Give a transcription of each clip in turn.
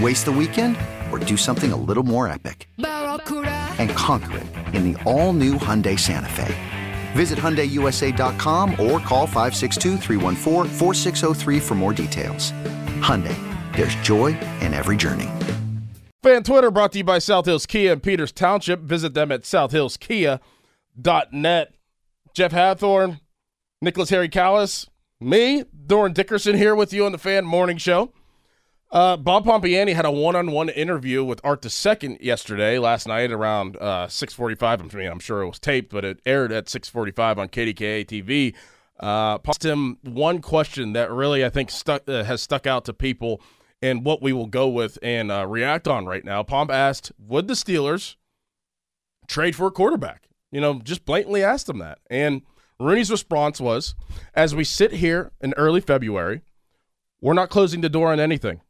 Waste the weekend or do something a little more epic? And conquer it in the all-new Hyundai Santa Fe. Visit HyundaiUSA.com or call 562 for more details. Hyundai, there's joy in every journey. Fan Twitter brought to you by South Hills Kia in Peters Township. Visit them at southhillskia.net. Jeff Hathhorn, Nicholas Harry Callis, me, Dorin Dickerson here with you on the Fan Morning Show. Uh, Bob Pompeani had a one-on-one interview with Art II yesterday, last night around uh, 6:45. I mean, I'm sure it was taped, but it aired at 6:45 on KDKA TV. Uh, asked him one question that really I think stuck uh, has stuck out to people, and what we will go with and uh, react on right now. Pomp asked, "Would the Steelers trade for a quarterback?" You know, just blatantly asked him that, and Rooney's response was, "As we sit here in early February, we're not closing the door on anything."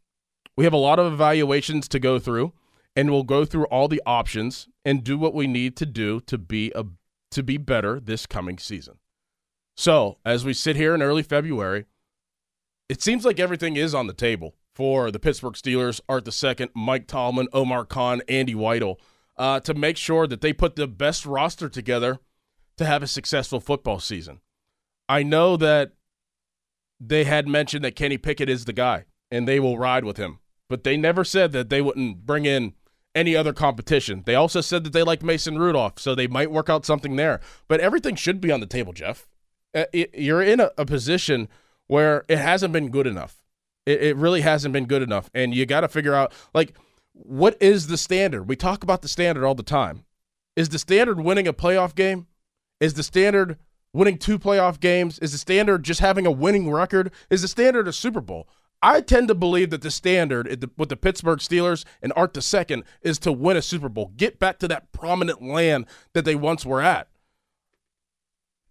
We have a lot of evaluations to go through, and we'll go through all the options and do what we need to do to be a to be better this coming season. So, as we sit here in early February, it seems like everything is on the table for the Pittsburgh Steelers, Art II, Mike Tomlin, Omar Khan, Andy Weidl, uh, to make sure that they put the best roster together to have a successful football season. I know that they had mentioned that Kenny Pickett is the guy and they will ride with him but they never said that they wouldn't bring in any other competition. They also said that they liked Mason Rudolph, so they might work out something there. But everything should be on the table, Jeff. Uh, you're in a, position where it hasn't been good enough. It, it really hasn't been good enough, and you got to figure out like what is the standard. We talk about the standard all the time. Is the standard winning a playoff game? Is the standard winning two playoff games? Is the standard just having a winning record? Is the standard a Super Bowl? I tend to believe that the standard with the Pittsburgh Steelers and Art II is to win a Super Bowl, get back to that prominent land that they once were at.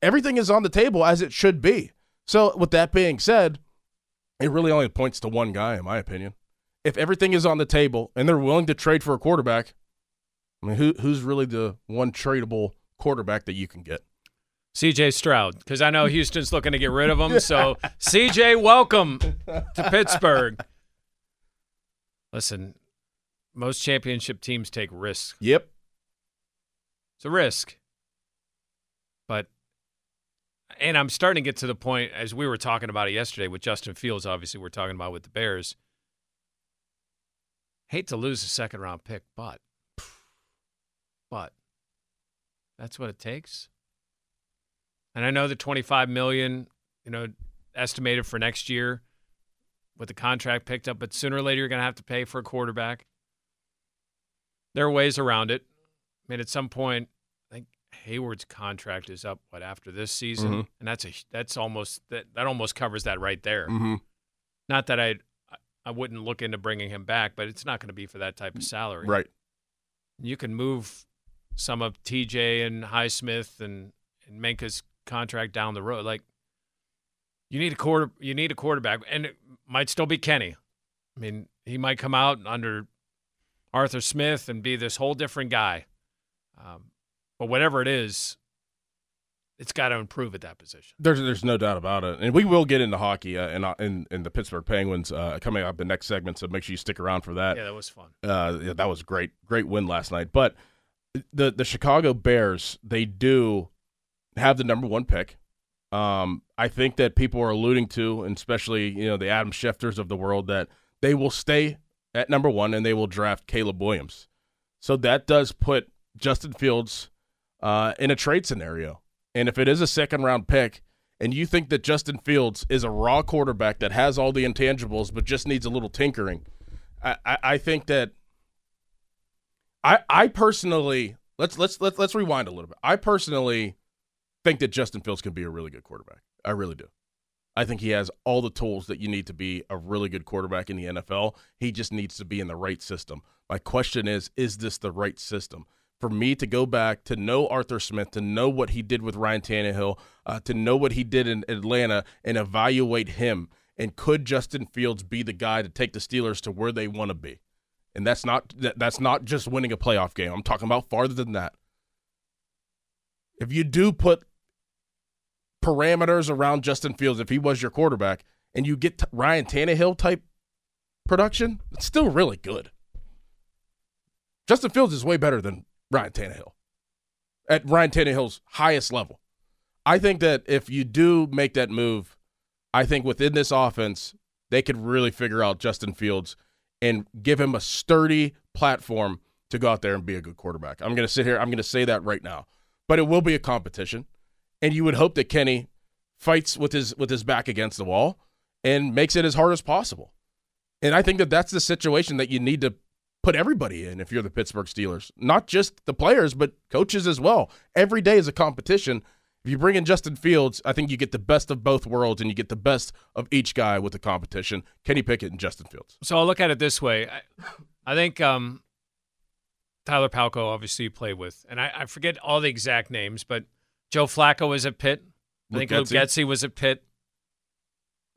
Everything is on the table as it should be. So, with that being said, it really only points to one guy, in my opinion. If everything is on the table and they're willing to trade for a quarterback, I mean, who, who's really the one tradable quarterback that you can get? CJ Stroud, because I know Houston's looking to get rid of him. So, CJ, welcome to Pittsburgh. Listen, most championship teams take risks. Yep. It's a risk. But, and I'm starting to get to the point, as we were talking about it yesterday with Justin Fields, obviously, we're talking about with the Bears. Hate to lose a second round pick, but, but that's what it takes. And I know the 25 million, you know, estimated for next year with the contract picked up, but sooner or later you're going to have to pay for a quarterback. There are ways around it. I mean, at some point, I think Hayward's contract is up what after this season, mm-hmm. and that's a that's almost that that almost covers that right there. Mm-hmm. Not that I I wouldn't look into bringing him back, but it's not going to be for that type of salary. Right. You can move some of TJ and Highsmith and and Minkah's contract down the road. Like you need a quarter, you need a quarterback, and it might still be Kenny. I mean, he might come out under Arthur Smith and be this whole different guy. Um, but whatever it is, it's got to improve at that position. There's there's no doubt about it, and we will get into hockey uh, in, uh, in, in the Pittsburgh Penguins uh, coming up the next segment. So make sure you stick around for that. Yeah, that was fun. Uh, yeah, that was great, great win last night. But the the Chicago Bears, they do have the number one pick. Um, I think that people are alluding to, and especially you know the Adam Schefters of the world, that they will stay at number one and they will draft Caleb Williams. So that does put Justin Fields uh, in a trade scenario. And if it is a second round pick, and you think that Justin Fields is a raw quarterback that has all the intangibles but just needs a little tinkering, I, I, I think that I I personally let's let's let's let's rewind a little bit. I personally think that Justin Fields can be a really good quarterback. I really do. I think he has all the tools that you need to be a really good quarterback in the NFL. He just needs to be in the right system. My question is is this the right system? For me to go back to know Arthur Smith, to know what he did with Ryan Tannehill, uh, to know what he did in Atlanta and evaluate him. And could Justin Fields be the guy to take the Steelers to where they want to be? And that's not that's not just winning a playoff game. I'm talking about farther than that. If you do put parameters around Justin Fields if he was your quarterback, and you get Ryan Tannehill type production, it's still really good. Justin Fields is way better than Ryan Tannehill at Ryan Tannehill's highest level. I think that if you do make that move, I think within this offense, they could really figure out Justin Fields and give him a sturdy platform to go out there and be a good quarterback. I'm going to sit here, I'm going to say that right now. But it will be a competition and you would hope that Kenny fights with his with his back against the wall and makes it as hard as possible. And I think that that's the situation that you need to put everybody in if you're the Pittsburgh Steelers, not just the players but coaches as well. Every day is a competition. If you bring in Justin Fields, I think you get the best of both worlds and you get the best of each guy with the competition. Kenny Pickett and Justin Fields. So I'll look at it this way. I, I think um, Tyler Palko obviously you played with, and I, I forget all the exact names, but Joe Flacco was at Pitt. I think Luke Getsy was at Pitt.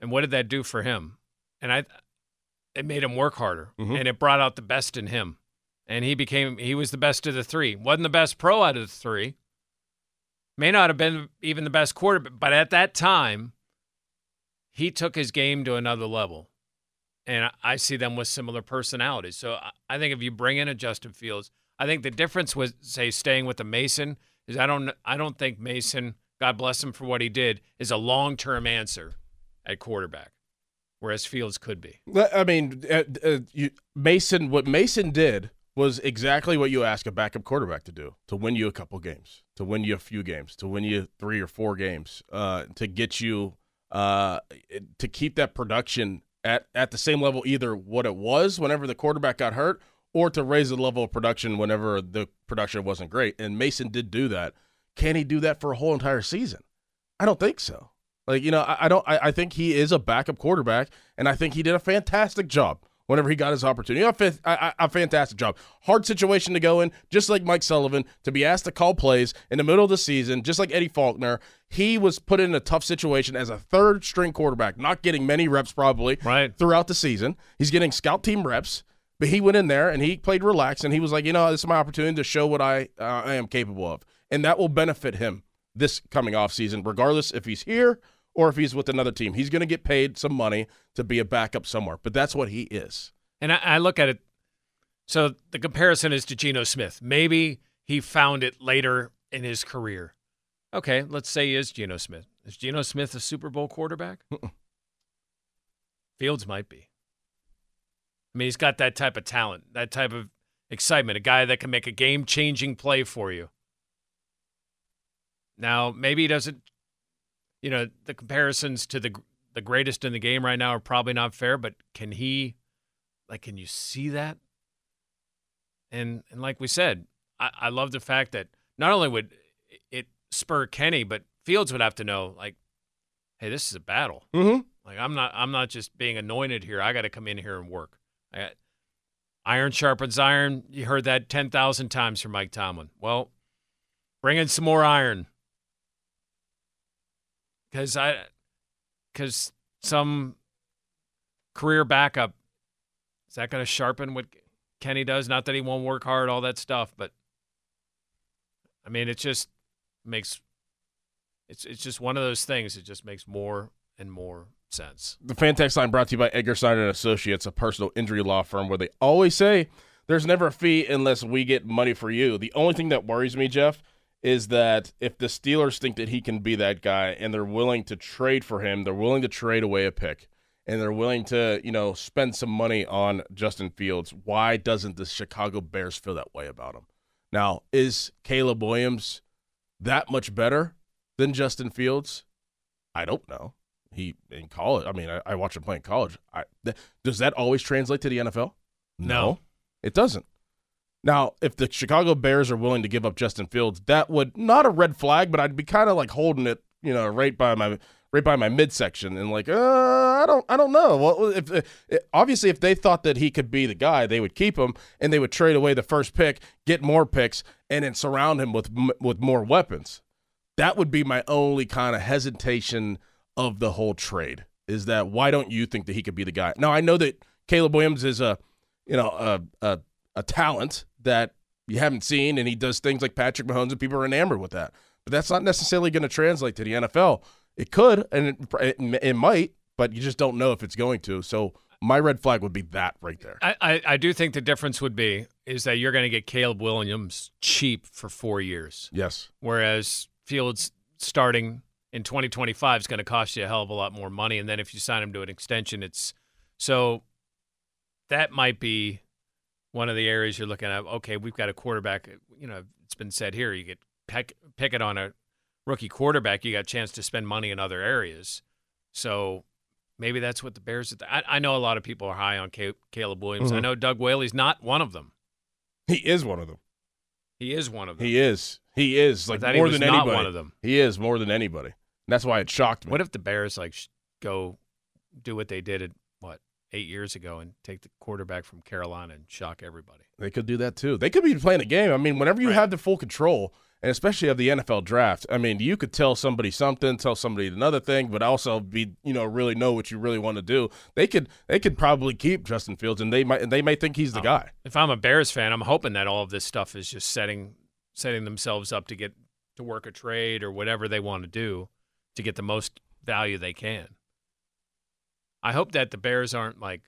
And what did that do for him? And I, it made him work harder, mm-hmm. and it brought out the best in him. And he became he was the best of the three. wasn't the best pro out of the three. May not have been even the best quarterback, but at that time, he took his game to another level. And I see them with similar personalities. So I think if you bring in a Justin Fields, I think the difference was say staying with the Mason is I don't I don't think Mason, God bless him for what he did, is a long term answer at quarterback, whereas Fields could be. I mean, uh, uh, you, Mason, what Mason did was exactly what you ask a backup quarterback to do to win you a couple games, to win you a few games, to win you three or four games, uh, to get you uh, to keep that production at, at the same level, either what it was whenever the quarterback got hurt or to raise the level of production whenever the production wasn't great. And Mason did do that. Can he do that for a whole entire season? I don't think so. Like, you know, I, I don't I, I, think he is a backup quarterback, and I think he did a fantastic job whenever he got his opportunity. A, fantastic job. Hard situation to go in, just like Mike Sullivan, to be asked to call plays in the middle of the season, just like Eddie Faulkner. He was put in a tough situation as a third string quarterback, not getting many reps probably right. throughout the season. He's getting scout team reps. But he went in there and he played relaxed and he was like, you know, this is my opportunity to show what I uh, I am capable of, and that will benefit him this coming off season, regardless if he's here or if he's with another team. He's going to get paid some money to be a backup somewhere, but that's what he is. And I, I look at it. So the comparison is to Geno Smith. Maybe he found it later in his career. Okay, let's say he is Geno Smith. Is Geno Smith a Super Bowl quarterback? Fields might be. I mean, he's got that type of talent, that type of excitement, a guy that can make a game changing play for you. Now, maybe he doesn't, you know, the comparisons to the the greatest in the game right now are probably not fair, but can he, like, can you see that? And and like we said, I, I love the fact that not only would it spur Kenny, but Fields would have to know, like, hey, this is a battle. Mm-hmm. Like I'm not I'm not just being anointed here. I got to come in here and work. I, iron sharpens iron. You heard that 10,000 times from Mike Tomlin. Well, bring in some more iron. Because I, because some career backup, is that going to sharpen what Kenny does? Not that he won't work hard, all that stuff, but I mean, it just makes it's it's just one of those things. It just makes more and more sense. The fan text line brought to you by Edgar Snyder and Associates, a personal injury law firm where they always say there's never a fee unless we get money for you. The only thing that worries me, Jeff, is that if the Steelers think that he can be that guy and they're willing to trade for him, they're willing to trade away a pick and they're willing to, you know, spend some money on Justin Fields, why doesn't the Chicago Bears feel that way about him? Now, is Caleb Williams that much better than Justin Fields? I don't know. He in college. I mean, I, I watched him play in college. I, th- does that always translate to the NFL? No. it doesn't. Now, if the Chicago Bears are willing to give up Justin Fields, that would not a red flag, but I'd be kind of like holding it, you know, right by my right by my midsection and like, uh, I don't, I don't know. Well, if, if obviously if they thought that he could be the guy, they would keep him and they would trade away the first pick, get more picks, and then surround him with with more weapons. That would be my only kind of hesitation of the whole trade. Is that why don't you think that he could be the guy? Now I know that Caleb Williams is a, you know, a a, a talent that you haven't seen, and he does things like Patrick Mahomes, and people are enamored with that. But that's not necessarily going to translate to the NFL. It could, and it, it, it, might, but you just don't know if it's going to. So my red flag would be that right there. I, I, I do think the difference would be is that you're going to get Caleb Williams cheap for four years. Yes. Whereas Fields starting in 2025 is going to cost you a hell of a lot more money, and then if you sign him to an extension, it's so that might be one of the areas you're looking at. Okay, we've got a quarterback. You know, it's been said here. You get pick, pick it on a rookie quarterback. You got a chance to spend money in other areas. So maybe that's what the Bears. I, I know a lot of people are high on Caleb Williams. Mm-hmm. I know Doug Whaley's not one of them. He is one of them. He is one of them. He is. He is like more than anybody. One of them. He is more than anybody. And that's why it shocked me. What if the Bears like go do what they did at what eight years ago and take the quarterback from Carolina and shock everybody. They could do that too. They could be playing a game. I mean, whenever you right. have the full control, and especially of the NFL draft, I mean, you could tell somebody something, tell somebody another thing, but also be, you know, really know what you really want to do. They could, they could probably keep Justin Fields, and they might, they may think he's the oh, guy. If I'm a Bears fan, I'm hoping that all of this stuff is just setting, setting themselves up to get to work a trade or whatever they want to do to get the most value they can. I hope that the Bears aren't like,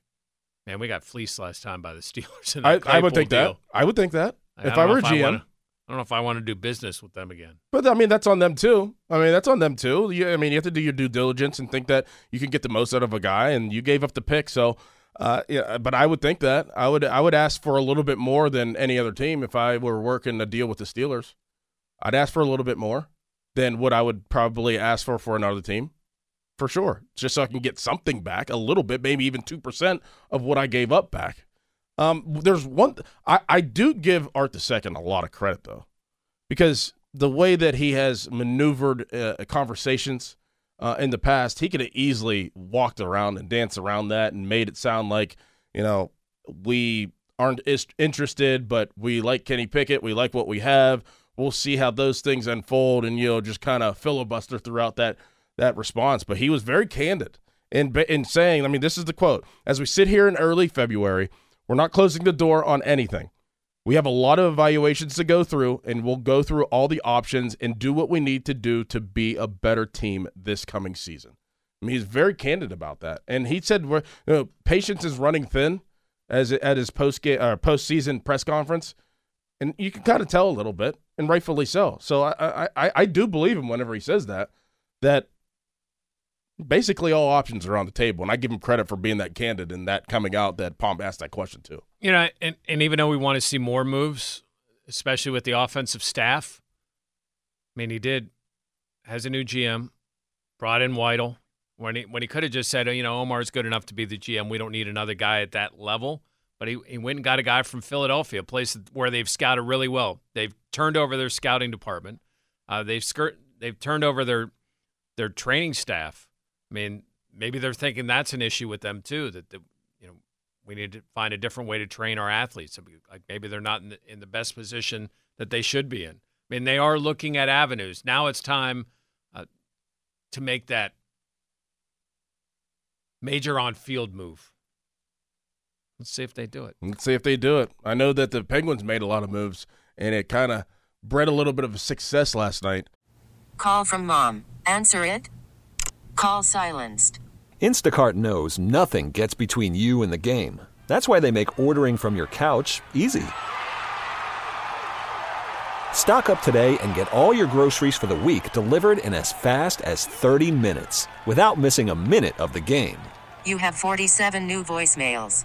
man, we got fleeced last time by the Steelers. I, I, would think deal. that. I would think that. if I, I were GM. Wanna, I don't know if I want to do business with them again. But I mean, that's on them too. I mean, that's on them too. You, I mean, you have to do your due diligence and think that you can get the most out of a guy, and you gave up the pick. So, uh, yeah. But I would think that I would I would ask for a little bit more than any other team if I were working a deal with the Steelers. I'd ask for a little bit more than what I would probably ask for for another team for sure, just so I can get something back, a little bit, maybe even two percent of what I gave up back. Um, there's one I, I do give Art the second a lot of credit though, because the way that he has maneuvered uh, conversations uh, in the past, he could have easily walked around and danced around that and made it sound like you know we aren't interested, but we like Kenny Pickett, we like what we have. We'll see how those things unfold, and you know just kind of filibuster throughout that that response, but he was very candid in in saying, I mean, this is the quote: "As we sit here in early February, we're not closing the door on anything. We have a lot of evaluations to go through, and we'll go through all the options and do what we need to do to be a better team this coming season." I mean, he's very candid about that, and he said, "You know, patience is running thin." As at his post game uh, postseason press conference, and you can kind of tell a little bit, and rightfully so. So I, I I do believe him whenever he says that that basically all options are on the table, and I give him credit for being that candid and that coming out that Pomp asked that question too. You know, and, and even though we want to see more moves, especially with the offensive staff, I mean, he did has a new GM, brought in Weidl when he when he could have just said, oh, you know, Omar's good enough to be the GM. We don't need another guy at that level. But he, he went and got a guy from Philadelphia, a place where they've scouted really well. They've turned over their scouting department. Uh, they've skirt they've turned over their their training staff I mean, maybe they're thinking that's an issue with them too. That the, you know we need to find a different way to train our athletes. Like maybe they're not in the, in the best position that they should be in. I mean, they are looking at avenues. Now it's time uh, to make that major on field move. Let's see if they do it. Let's see if they do it. I know that the Penguins made a lot of moves, and it kind of bred a little bit of a success last night. Call from mom. Answer it. Call silenced. Instacart knows nothing gets between you and the game. That's why they make ordering from your couch easy. Stock up today and get all your groceries for the week delivered in as fast as 30 minutes without missing a minute of the game. You have 47 new voicemails.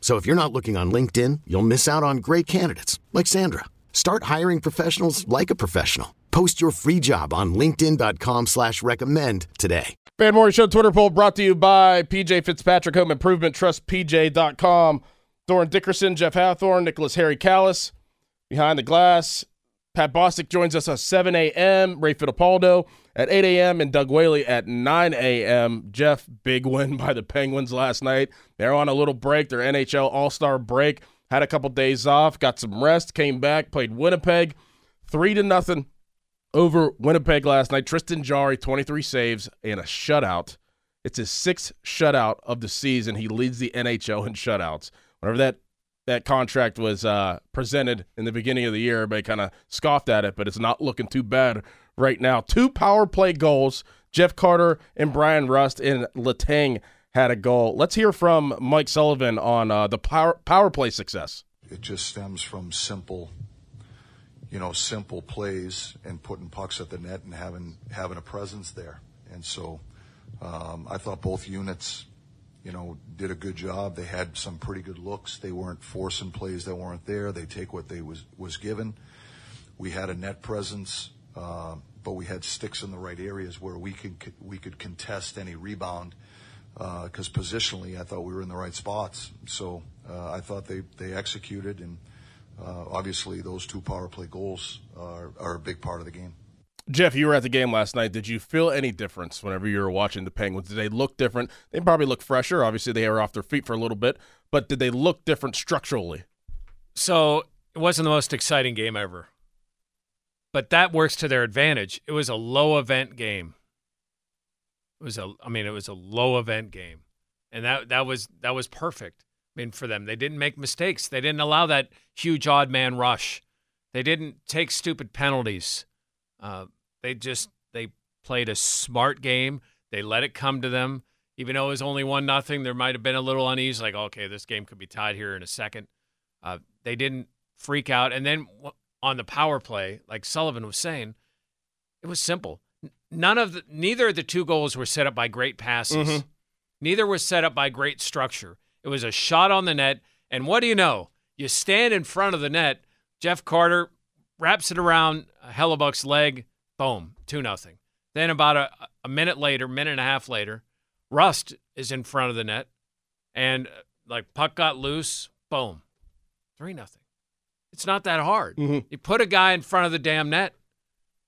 So if you're not looking on LinkedIn, you'll miss out on great candidates like Sandra. Start hiring professionals like a professional. Post your free job on LinkedIn.com slash recommend today. Fan Morning Show Twitter poll brought to you by PJ Fitzpatrick Home Improvement Trust PJ.com. Dorin Dickerson, Jeff Hathhorn, Nicholas Harry Callis. Behind the glass, Pat Bostic joins us at 7 a.m. Ray Fittipaldo at 8 a.m. and Doug Whaley at 9 a.m. Jeff, big win by the Penguins last night. They're on a little break, their NHL All Star break. Had a couple days off, got some rest, came back, played Winnipeg, three to nothing over Winnipeg last night. Tristan Jarry, 23 saves and a shutout. It's his sixth shutout of the season. He leads the NHL in shutouts. Whenever that that contract was uh, presented in the beginning of the year, everybody kind of scoffed at it, but it's not looking too bad right now. Two power play goals. Jeff Carter and Bryan Rust and Letang had a goal. Let's hear from Mike Sullivan on uh, the power power play success. It just stems from simple, you know, simple plays and putting pucks at the net and having having a presence there. And so, um, I thought both units, you know, did a good job. They had some pretty good looks. They weren't forcing plays that weren't there. They take what they was was given. We had a net presence, uh, but we had sticks in the right areas where we could we could contest any rebound because uh, positionally, I thought we were in the right spots. So uh, I thought they, they executed, and uh, obviously those two power play goals are, are a big part of the game. Jeff, you were at the game last night. Did you feel any difference whenever you were watching the Penguins? Did they look different? They probably look fresher. Obviously, they were off their feet for a little bit, but did they look different structurally? So it wasn't the most exciting game ever, but that works to their advantage. It was a low event game. It was a I mean it was a low event game. And that that was that was perfect. I mean for them. They didn't make mistakes. They didn't allow that huge odd man rush. They didn't take stupid penalties. Uh, they just they played a smart game. They let it come to them. Even though it was only one nothing, there might have been a little unease, like okay, this game could be tied here in a second. Uh, they didn't freak out, and then on the power play, like Sullivan was saying, it was simple none of the, neither of the two goals were set up by great passes. Mm-hmm. Neither was set up by great structure. It was a shot on the net, and what do you know? You stand in front of the net. Jeff Carter wraps it around Hellebuyck's leg. Boom, two nothing. Then about a, a minute later, minute and a half later, Rust is in front of the net, and uh, like puck got loose. Boom, three nothing. It's not that hard. Mm-hmm. You put a guy in front of the damn net,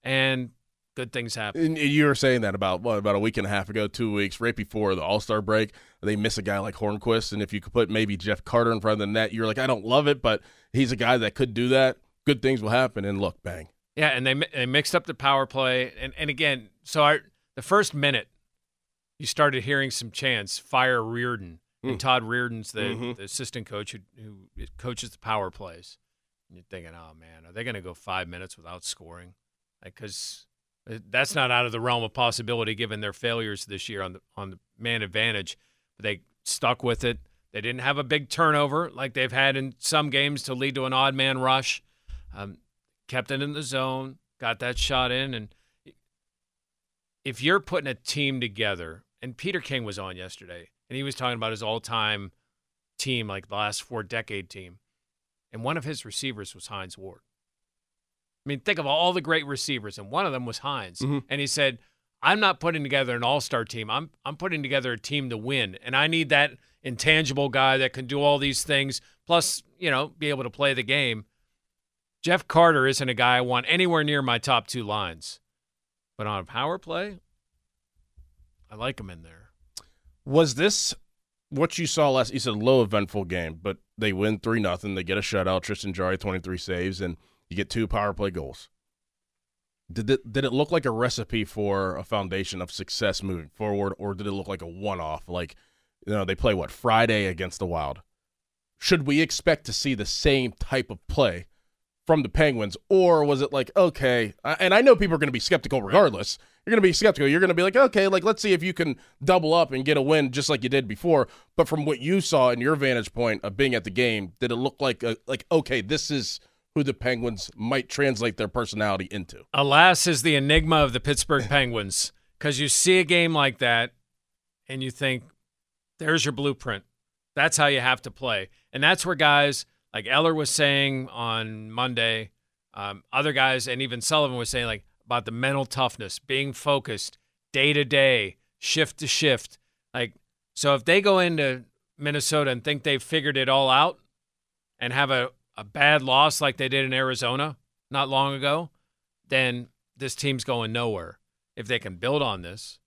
and good things happen. And you were saying that about what about a week and a half ago, two weeks, right before the All Star break. They miss a guy like Hornqvist, and if you could put maybe Jeff Carter in front of the net, you're like, I don't love it, but he's a guy that could do that. Good things will happen, and look, bang. Yeah, and they they mixed up the power play, and and again, so our the first minute, you started hearing some chants, fire Reirden, and hmm. Todd Reirden's the, mm-hmm. the assistant coach who who coaches the power plays. And you're thinking, oh man, are they going to go five minutes without scoring? Because uh, that's not out of the realm of possibility given their failures this year on the on the man advantage. But they stuck with it. They didn't have a big turnover like they've had in some games to lead to an odd man rush. Um, kept it in the zone, got that shot in, and if you're putting a team together, and Peter King was on yesterday, and he was talking about his all-time team, like the last four decade team, and one of his receivers was Hines Ward. I mean, think of all the great receivers, and one of them was Hines. Mm-hmm. And he said, I'm not putting together an all star team. I'm I'm putting together a team to win. And I need that intangible guy that can do all these things, plus, you know, be able to play the game. Jeff Carter isn't a guy I want anywhere near my top two lines. But on a power play, I like him in there. Was this what you saw last? You said low eventful game, but they win three nothing. They get a shutout. Tristan twenty three saves, and you get two power play goals. Did it did it look like a recipe for a foundation of success moving forward, or did it look like a one off? Like, you know, they play what Friday against the Wild. Should we expect to see the same type of play from the Penguins, or was it like okay? And I know people are going to be skeptical regardless. You're going to be skeptical. You're going to be like, okay, like let's see if you can double up and get a win just like you did before. But from what you saw in your vantage point of being at the game, did it look like a, like okay, this is who the Penguins might translate their personality into? Alas, is the enigma of the Pittsburgh Penguins because you see a game like that and you think, there's your blueprint. That's how you have to play, and that's where guys like Eller was saying on Monday, um, other guys, and even Sullivan was saying like about the mental toughness, being focused day to day, shift to shift. Like, so if they go into Minnesota and think they've figured it all out and have a, a bad loss like they did in Arizona not long ago, then this team's going nowhere. If they can build on this,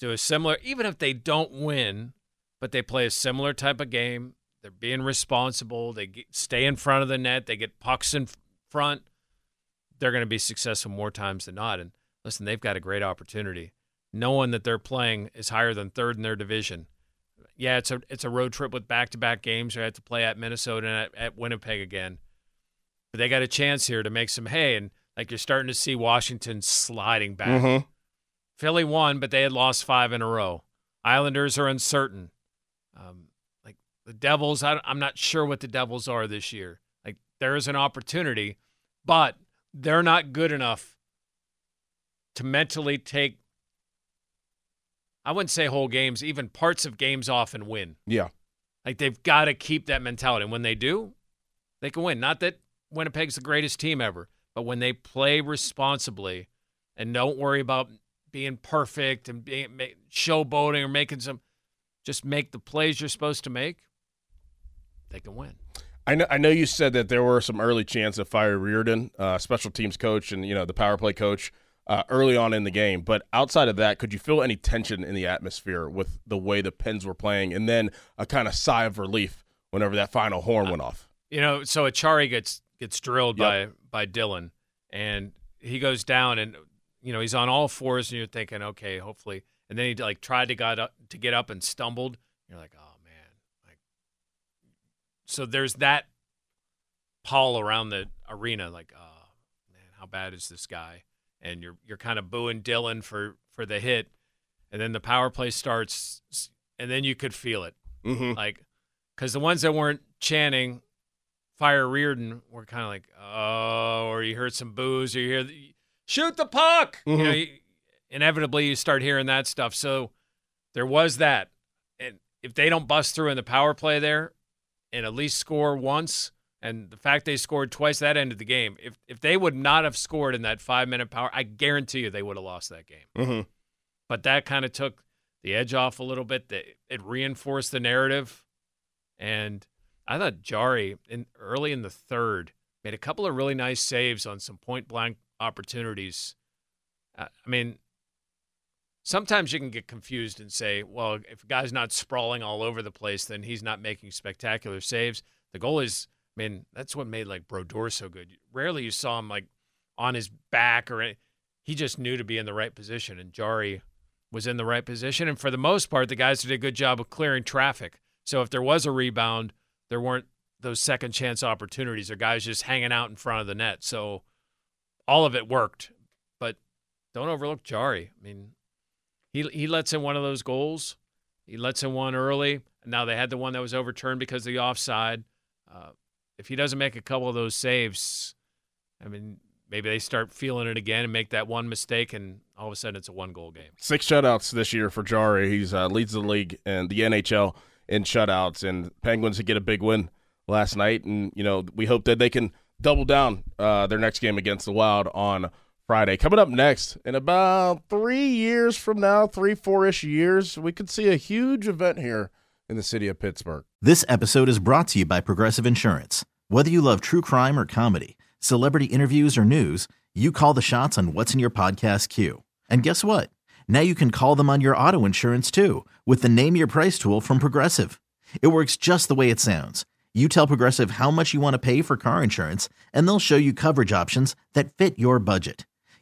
do a similar, even if they don't win, but they play a similar type of game, they're being responsible. They get, stay in front of the net. They get pucks in front. They're going to be successful more times than not. And listen, they've got a great opportunity. Knowing that they're playing is higher than third in their division. Yeah, it's a it's a road trip with back to back games. They have to play at Minnesota and at, at Winnipeg again. But they got a chance here to make some hay. And like you're starting to see Washington sliding back. Mm-hmm. Philly won, but they had lost five in a row. Islanders are uncertain. Um, the Devils, I, I'm not sure what the Devils are this year. Like, there is an opportunity, but they're not good enough to mentally take, I wouldn't say whole games, even parts of games off and win. Yeah. Like, they've got to keep that mentality. And when they do, they can win. Not that Winnipeg's the greatest team ever, but when they play responsibly and don't worry about being perfect and being showboating or making some, just make the plays you're supposed to make they can win. I know. I know you said that there were some early chance of fire Reirden, uh, special teams coach, and you know the power play coach uh, early on in the game. But outside of that, could you feel any tension in the atmosphere with the way the Pens were playing, and then a kind of sigh of relief whenever that final horn went off? You know, so Acciari gets gets drilled yep. by by Dylan, and he goes down, and you know he's on all fours, and you're thinking, okay, hopefully, and then he like tried to got up to get up and stumbled. You're like, oh so there's that pall around the arena, like, oh man, how bad is this guy? And you're you're kind of booing Dylan for for the hit, and then the power play starts, and then you could feel it, mm-hmm. like, because the ones that weren't chanting fire Reirden were kind of like, oh, or you heard some boos, or you hear the, shoot the puck. Mm-hmm. You know, you, inevitably you start hearing that stuff. So there was that, and if they don't bust through in the power play there, and at least score once. And the fact they scored twice, that ended the game. If if they would not have scored in that five minute power, I guarantee you they would have lost that game. Mm-hmm. But that kind of took the edge off a little bit. It reinforced the narrative. And I thought Jarry in early in the third made a couple of really nice saves on some point blank opportunities. I mean, sometimes you can get confused and say, well, if a guy's not sprawling all over the place, then he's not making spectacular saves. The goal is, I mean, that's what made like Brodeur so good. Rarely you saw him like on his back or any, he just knew to be in the right position, and Jarry was in the right position. And for the most part, the guys did a good job of clearing traffic. So if there was a rebound, there weren't those second chance opportunities or guys just hanging out in front of the net. So all of it worked. But don't overlook Jarry. I mean, he he lets in one of those goals. He lets in one early. Now they had the one that was overturned because of the offside. Uh, if he doesn't make a couple of those saves, I mean, maybe they start feeling it again and make that one mistake, and all of a sudden it's a one goal game. Six shutouts this year for Jarry. He's uh, leads the league and the NHL in shutouts, and Penguins to get a big win last night. And you know, we hope that they can double down uh, their next game against the Wild on Friday. Coming up next, in about three years from now, three, four ish years, we could see a huge event here in the city of Pittsburgh. This episode is brought to you by Progressive Insurance. Whether you love true crime or comedy, celebrity interviews or news, you call the shots on What's in Your Podcast queue. And guess what? Now you can call them on your auto insurance too with the Name Your Price tool from Progressive. It works just the way it sounds. You tell Progressive how much you want to pay for car insurance, and they'll show you coverage options that fit your budget.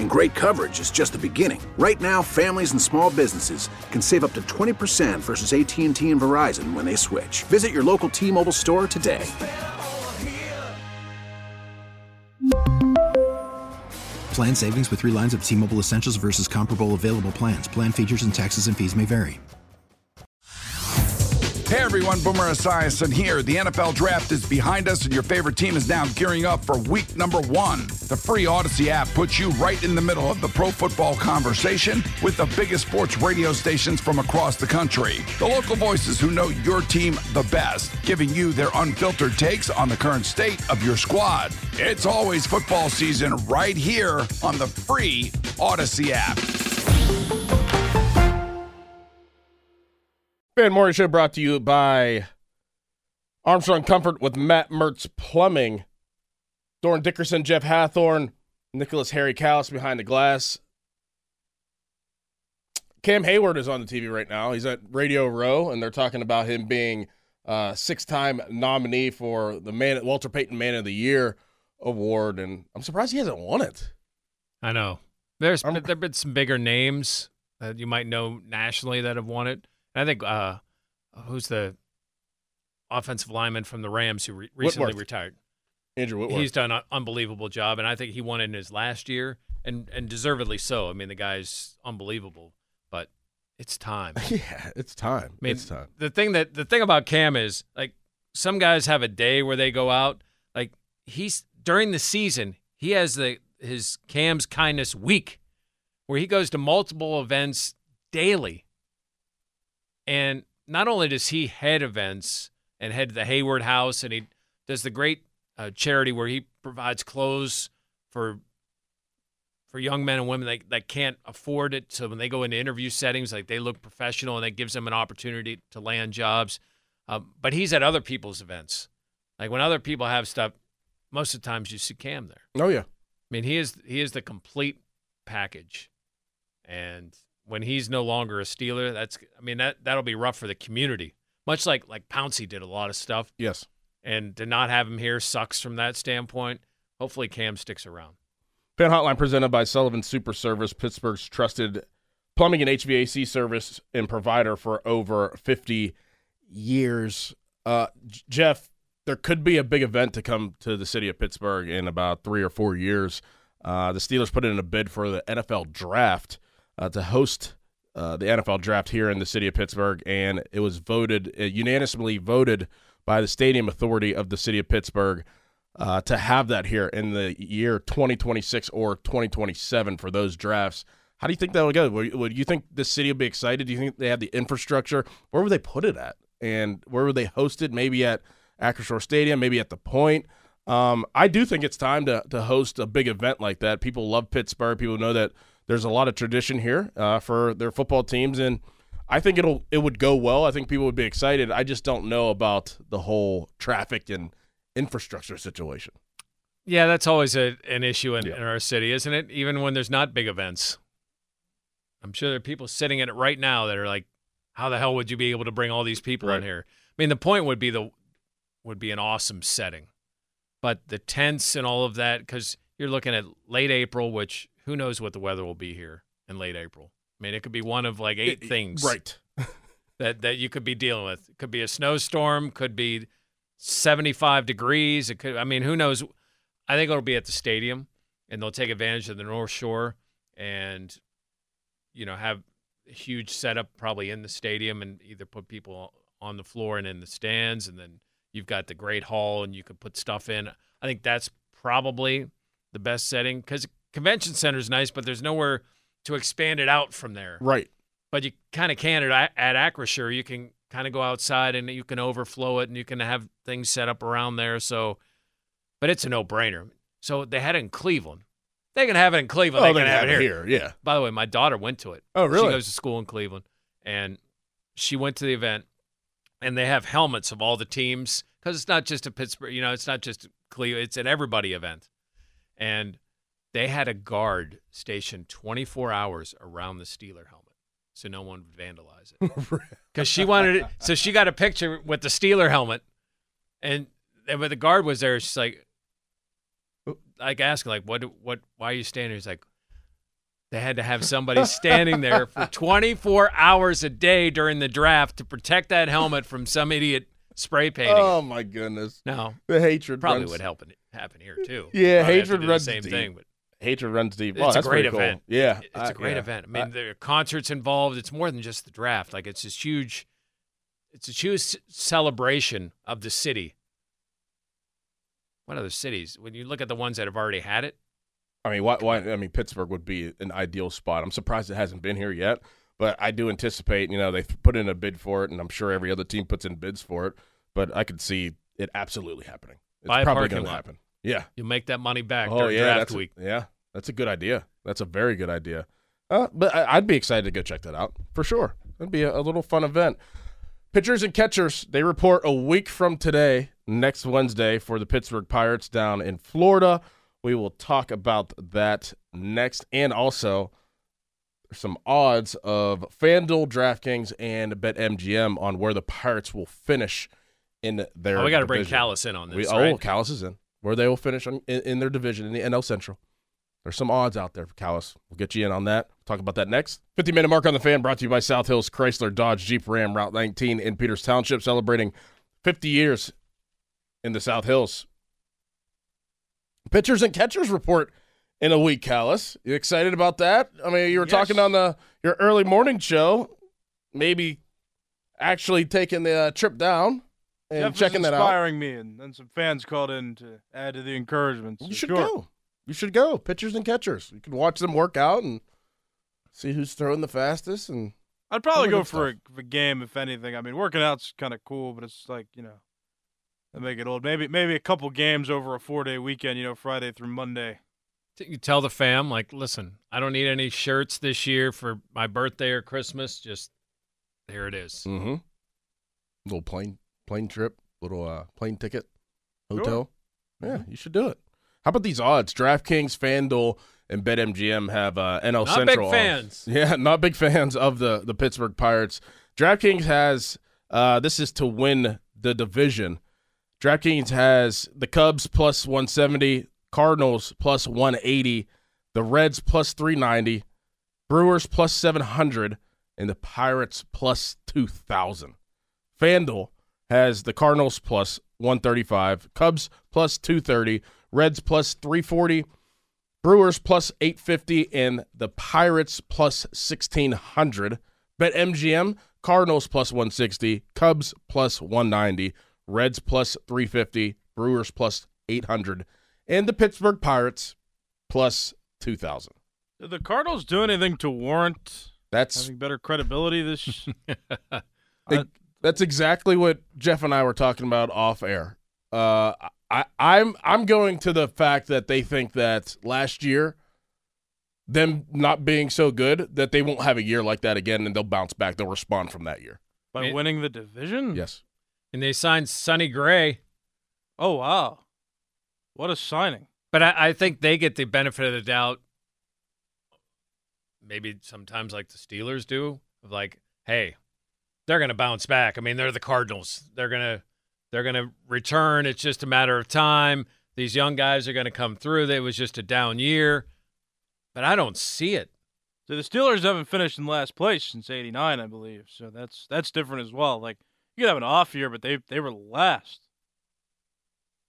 And great coverage is just the beginning. Right now, families and small businesses can save up to 20% versus AT&T and Verizon when they switch. Visit your local T-Mobile store today. Plan savings with 3 lines of T-Mobile Essentials versus comparable available plans. Plan features and taxes and fees may vary. Hey everyone, Boomer Esiason here. The NFL draft is behind us, and your favorite team is now gearing up for week number one. The free Odyssey app puts you right in the middle of the pro football conversation with the biggest sports radio stations from across the country. The local voices who know your team the best, giving you their unfiltered takes on the current state of your squad. It's always football season right here on the free Odyssey app. Fan Morning Show brought to you by Armstrong Comfort with Matt Mertz Plumbing. Dorin Dickerson, Jeff Hathhorn, Nicholas Harry Callis behind the glass. Cam Hayward is on the TV right now. He's at Radio Row, and they're talking about him being a six-time nominee for the man Walter Payton Man of the Year award, and I'm surprised he hasn't won it. I know. There's there've been some bigger names that you might know nationally that have won it. And I think uh, who's the offensive lineman from the Rams who re- recently Whitworth. retired? Andrew Whitworth. He's done an unbelievable job, and I think he won it in his last year, and and deservedly so. I mean, the guy's unbelievable, but it's time. yeah, it's time. I mean, it's time. the thing that the thing about Cam is like some guys have a day where they go out. Like he's during the season, he has the his Cam's kindness week, where he goes to multiple events daily. And not only does he head events and head to the Hayward House, and he does the great uh, charity where he provides clothes for for young men and women that, that can't afford it. So when they go into interview settings, like they look professional, and that gives them an opportunity to land jobs. Um, but he's at other people's events. Like when other people have stuff, most of the times you see Cam there. Oh yeah. I mean, he is he is the complete package, and when he's no longer a Steeler, that's I mean that that'll be rough for the community. Much like like Pouncey did a lot of stuff, Yes. And to not have him here sucks from that standpoint. Hopefully, Cam sticks around. Fan Hotline presented by Sullivan Super Service, Pittsburgh's trusted plumbing and HVAC service and provider for over 50 years. Uh, Jeff, there could be a big event to come to the city of Pittsburgh in about three or four years. Uh, the Steelers put in a bid for the NFL draft uh, to host uh, the NFL draft here in the city of Pittsburgh, and it was voted uh, unanimously voted by the Stadium Authority of the city of Pittsburgh uh, to have that here in the year 2026 or 2027 for those drafts. How do you think that would go? Would, you think the city would be excited? Do you think they have the infrastructure? Where would they put it at? And where would they host it? Maybe at Acrisure Stadium, maybe at the Point. Um, I do think it's time to to host a big event like that. People love Pittsburgh. People know that there's a lot of tradition here uh, for their football teams, and I think it'll it would go well. I think people would be excited. I just don't know about the whole traffic and infrastructure situation. Yeah, that's always a, an issue in, Yeah. in our city, isn't it? Even when there's not big events. I'm sure there are people sitting in it right now that are like, how the hell would you be able to bring all these people in here? I mean, the point would be the would be an awesome setting. But the tents and all of that, because you're looking at late April, which who knows what the weather will be here in late April. I mean, it could be one of like eight It- things Right. that that you could be dealing with. It could be a snowstorm, could be 75 degrees. It could I mean, who knows? I think it'll be at the stadium and they'll take advantage of the North Shore and you know, have a huge setup probably in the stadium and either put people on the floor and in the stands and then you've got the great hall and you could put stuff in. I think that's probably the best setting cuz convention center is nice, but there's nowhere to expand it out from there Right. but you kind of can at, at Acrisure. You can kind of go outside and you can overflow it and you can have things set up around there. So, but it's a no brainer. So they had it in Cleveland. They can have it in Cleveland. Oh, they they can can have, have it it here. here, yeah. By the way, my daughter went to it. Oh, really? She goes to school in Cleveland, and she went to the event, and they have helmets of all the teams because it's not just a Pittsburgh. You know, it's not just Cleveland. It's an everybody event, and they had a guard stationed 24 hours around the Steeler helmet, so no one would vandalize it. Because she wanted it, so she got a picture with the Steeler helmet, and and when the guard was there, she's like, like asking like, what, what, why are you standing? here? He's like, they had to have somebody standing there for 24 hours a day during the draft to protect that helmet from some idiot spray painting. Oh my goodness. No, the hatred probably runs- would help it happen here too. Yeah, Probably hatred do the runs same deep. thing, but hatred runs deep. it's Wow, a great cool. event. Yeah, it's a great yeah. event. I mean, I- there are concerts involved. It's more than just the draft. Like it's this huge, it's a huge celebration of the city. What other cities? When you look at the ones that have already had it, I mean, why, why? I mean, Pittsburgh would be an ideal spot. I'm surprised it hasn't been here yet, but I do anticipate. You know, they put in a bid for it, and I'm sure every other team puts in bids for it. But I could see it absolutely happening. It's probably going to happen. Yeah. you'll make that money back Oh during yeah, draft that's a- week. yeah, that's a good idea. That's a very good idea. Uh, but I, I'd be excited to go check that out for sure. It'd be a, a little fun event. Pitchers and catchers, they report a week from today, next Wednesday, for the Pittsburgh Pirates down in Florida. We will talk about that next. And also, some odds of FanDuel, DraftKings, and BetMGM on where the Pirates will finish in their Oh, we got to bring. Callis in on this. We, oh, right? Callis is in. Where they will finish on, in, in their division in the NL Central. There's some odds out there for Callis. We'll get you in on that. Talk about that next. 50 minute mark on the fan brought to you by South Hills Chrysler Dodge Jeep Ram Route 19 in Peters Township, celebrating 50 years in the South Hills. Pitchers and catchers report in a week, Callis. You excited about that? I mean, you were Yes. talking on the your early morning show, maybe actually taking the uh, trip down and Jeff checking that out. inspiring me, and then some fans called in to add to the encouragement. You should sure. go. You should go. Pitchers and catchers. You can watch them work out and see who's throwing the fastest. And I'd probably go for a, a game if anything. I mean, working out's kind of cool, but it's like you know, I make it old. Maybe maybe a couple games over a four day weekend. You know, Friday through Monday. You tell the fam, like, listen, I don't need any shirts this year for my birthday or Christmas. Just there it is. mm-hmm. little plane plane trip, little uh, plane ticket, Sure. hotel. Yeah, you should do it. How about these odds? DraftKings, FanDuel, and BetMGM have uh, NL Not Central. big odds. fans. Yeah, not big fans of the the Pittsburgh Pirates. DraftKings has uh, this is to win the division. DraftKings has the Cubs plus 170, Cardinals plus 180, the Reds plus 390, Brewers plus 700, and the Pirates plus 2,000. FanDuel has the Cardinals plus 135, Cubs plus 230, Reds plus 340, Brewers plus 850, and the Pirates plus 1600. Bet MGM, Cardinals plus 160, Cubs plus 190, Reds plus 350, Brewers plus 800, and the Pittsburgh Pirates plus 2000. Did the Cardinals do anything to warrant That's having better credibility this? That's exactly what Jeff and I were talking about off air. Uh, I, I'm I'm going to the fact that they think that last year, them not being so good, that they won't have a year like that again, and they'll bounce back. They'll respond from that year. by Man. winning the division? Yes. And they signed Sonny Gray. Oh wow, what a signing! But I, I think they get the benefit of the doubt. Maybe sometimes like the Steelers do, of like, hey, they're gonna bounce back. I mean, they're the Cardinals. They're gonna they're gonna return. It's just a matter of time. These young guys are gonna come through. It was just a down year. But I don't see it. So the Steelers haven't finished in last place since '89, I believe. So that's that's different as well. Like you could have an off year, but they they were last,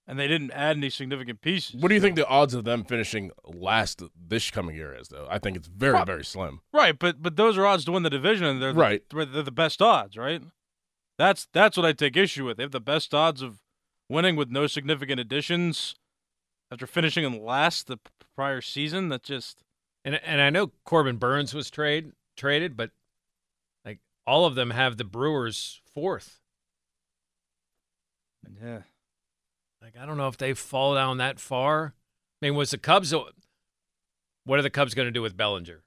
and they didn't add any significant pieces. What do you think the odds of them finishing last this coming year is, though? I think it's very, Prob- very slim. Right, but but those are odds to win the division, and they're Right. They're, they're the best odds, right? That's that's what I take issue with. They have the best odds of winning with no significant additions after finishing in last the prior season. That just And and I know Corbin Burnes was trade traded, but like all of them have the Brewers fourth. yeah. Like I don't know if they fall down that far. I mean, was the Cubs? What are the Cubs going to do with Bellinger?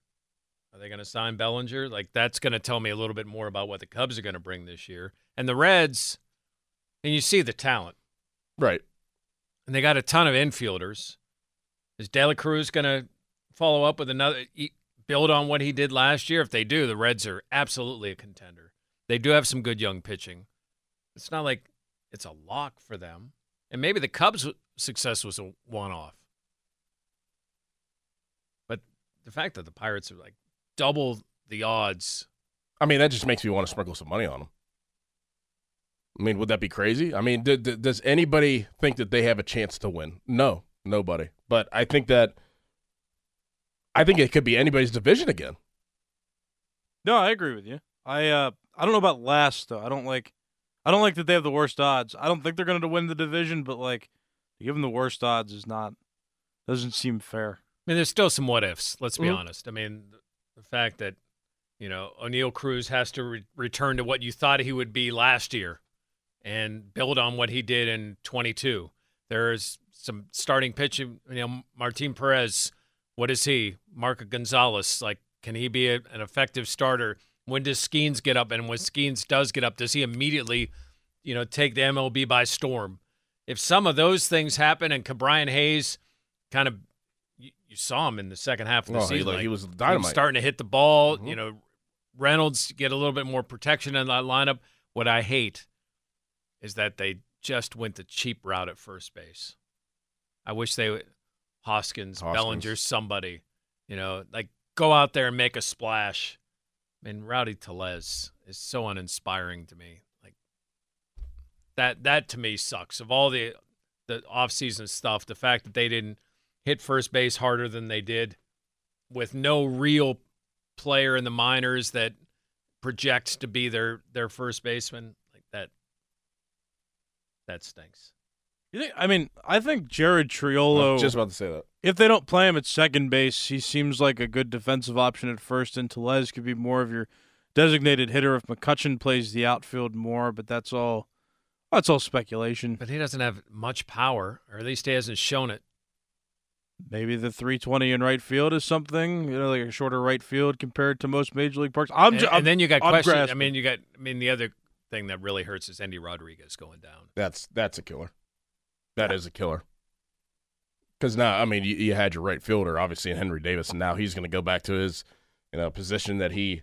Are they going to sign Bellinger? Like that's going to tell me a little bit more about what the Cubs are going to bring this year. And the Reds, and you see the talent, Right. and they got a ton of infielders. Is De La Cruz going to follow up with another, build on what he did last year? If they do, the Reds are absolutely a contender. They do have some good young pitching. It's not like it's a lock for them. And maybe the Cubs' success was a one off. But the fact that the Pirates are like double the odds. I mean, that just makes me want to sprinkle some money on them. I mean, would that be crazy? I mean, d- d- does anybody think that they have a chance to win? No, nobody. But I think that I think it could be anybody's division again. No, I agree with you. I uh I don't know about last though. I don't like I don't like that they have the worst odds. I don't think they're going to win the division, but like to give them the worst odds is not doesn't seem fair. I mean, there's still some what ifs. Let's be Mhm. honest. I mean, the, the fact that you know Oneil Cruz has to re- return to what you thought he would be last year, and build on what he did in 22. There's some starting pitching. You know, Martin Perez. What is he? Marco Gonzalez. Like, can he be a, an effective starter? When does Skenes get up? And when Skenes does get up, does he immediately, you know, take the MLB by storm? If some of those things happen and Brian Hayes kind of you, you saw him in the second half of the Oh, he season. like- he was dynamite. starting to hit the ball. Mhm. You know, Reynolds get a little bit more protection in that lineup. What I hate is that they just went the cheap route at first base. I wish they would Hoskins, Hoskins. Bellinger, somebody, you know, like go out there and make a splash. I mean, Rowdy Tellez is so uninspiring to me. Like that that to me sucks. Of all the the offseason stuff, the fact that they didn't hit first base harder than they did with no real player in the minors that projects to be their their first baseman like that that stinks. You think? I mean, I think Jared Triolo. I was just about to say that. If they don't play him at second base, he seems like a good defensive option at first, and Tellez could be more of your designated hitter if McCutchen plays the outfield more. But that's all. That's all speculation. But he doesn't have much power, or at least he hasn't shown it. Maybe the 320 in right field is something, you know, like a shorter right field compared to most major league parks. I'm, and, ju- and I'm- then you got I'm questions. I mean, you got. I mean, the other thing that really hurts is Endy Rodriguez going down. That's that's a killer. That is a killer. Because now, I mean, you, you had your right fielder, obviously, in Henry Davis, and now he's going to go back to his, you know, position that he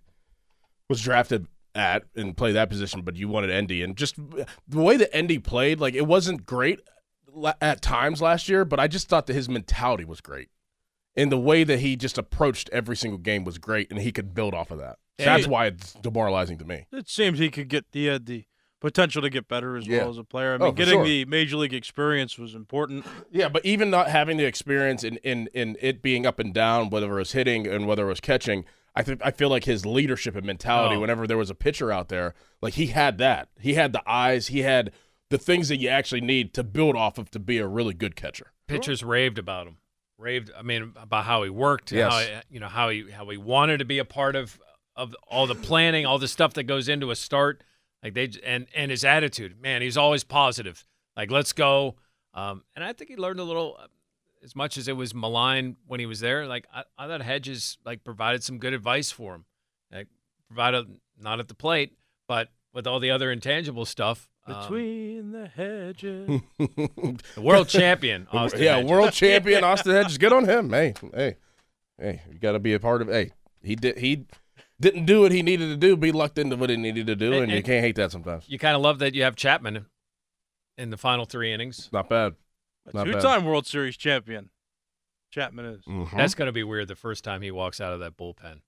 was drafted at and play that position. But you wanted Endy, and just the way that Endy played, like it wasn't great at times last year, but I just thought that his mentality was great, and the way that he just approached every single game was great, and he could build off of that. That's why it's demoralizing to me. It seems he could get the uh, the potential to get better as Yeah. well as a player. I Oh, mean, for getting sure. the major league experience was important. Yeah, but even not having the experience in, in, in it being up and down, whether it was hitting and whether it was catching, I think I feel like his leadership and mentality. Oh. Whenever there was a pitcher out there, like he had that. He had the eyes. He had the things that you actually need to build off of to be a really good catcher. Pitchers raved about him. Raved. I mean, about how he worked. Yes. How he, you know how he how he wanted to be a part of of all the planning, all the stuff that goes into a start. Like they and and his attitude, man, he's always positive. Like let's go. Um, and I think he learned a little, uh, as much as it was malign when he was there. Like I, I thought Hedges like provided some good advice for him. Like provided not at the plate, but with all the other intangible stuff. um, Between the hedges. the world champion, Austin yeah, Hedges. world champion Austin Hedges. Good on him. Hey, hey, hey, you got to be a part of. Hey, he did. He didn't do what he needed to do. Be lucked into what he needed to do, And- and, you can't hate that sometimes. You kind of love that you have Chapman in the final three innings. Not bad. Not. Two-time World Series champion. Chapman is. Mhm. That's going to be weird the first time he walks out of that bullpen.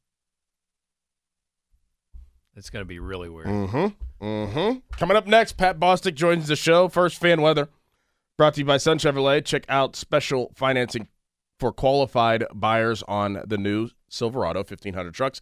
It's going to be really weird. Mm-hmm. Mm-hmm. Coming up next, Pat Bostick joins the show. First fan weather. Brought to you by Sun Chevrolet. Check out special financing for qualified buyers on the new Silverado 1500 trucks.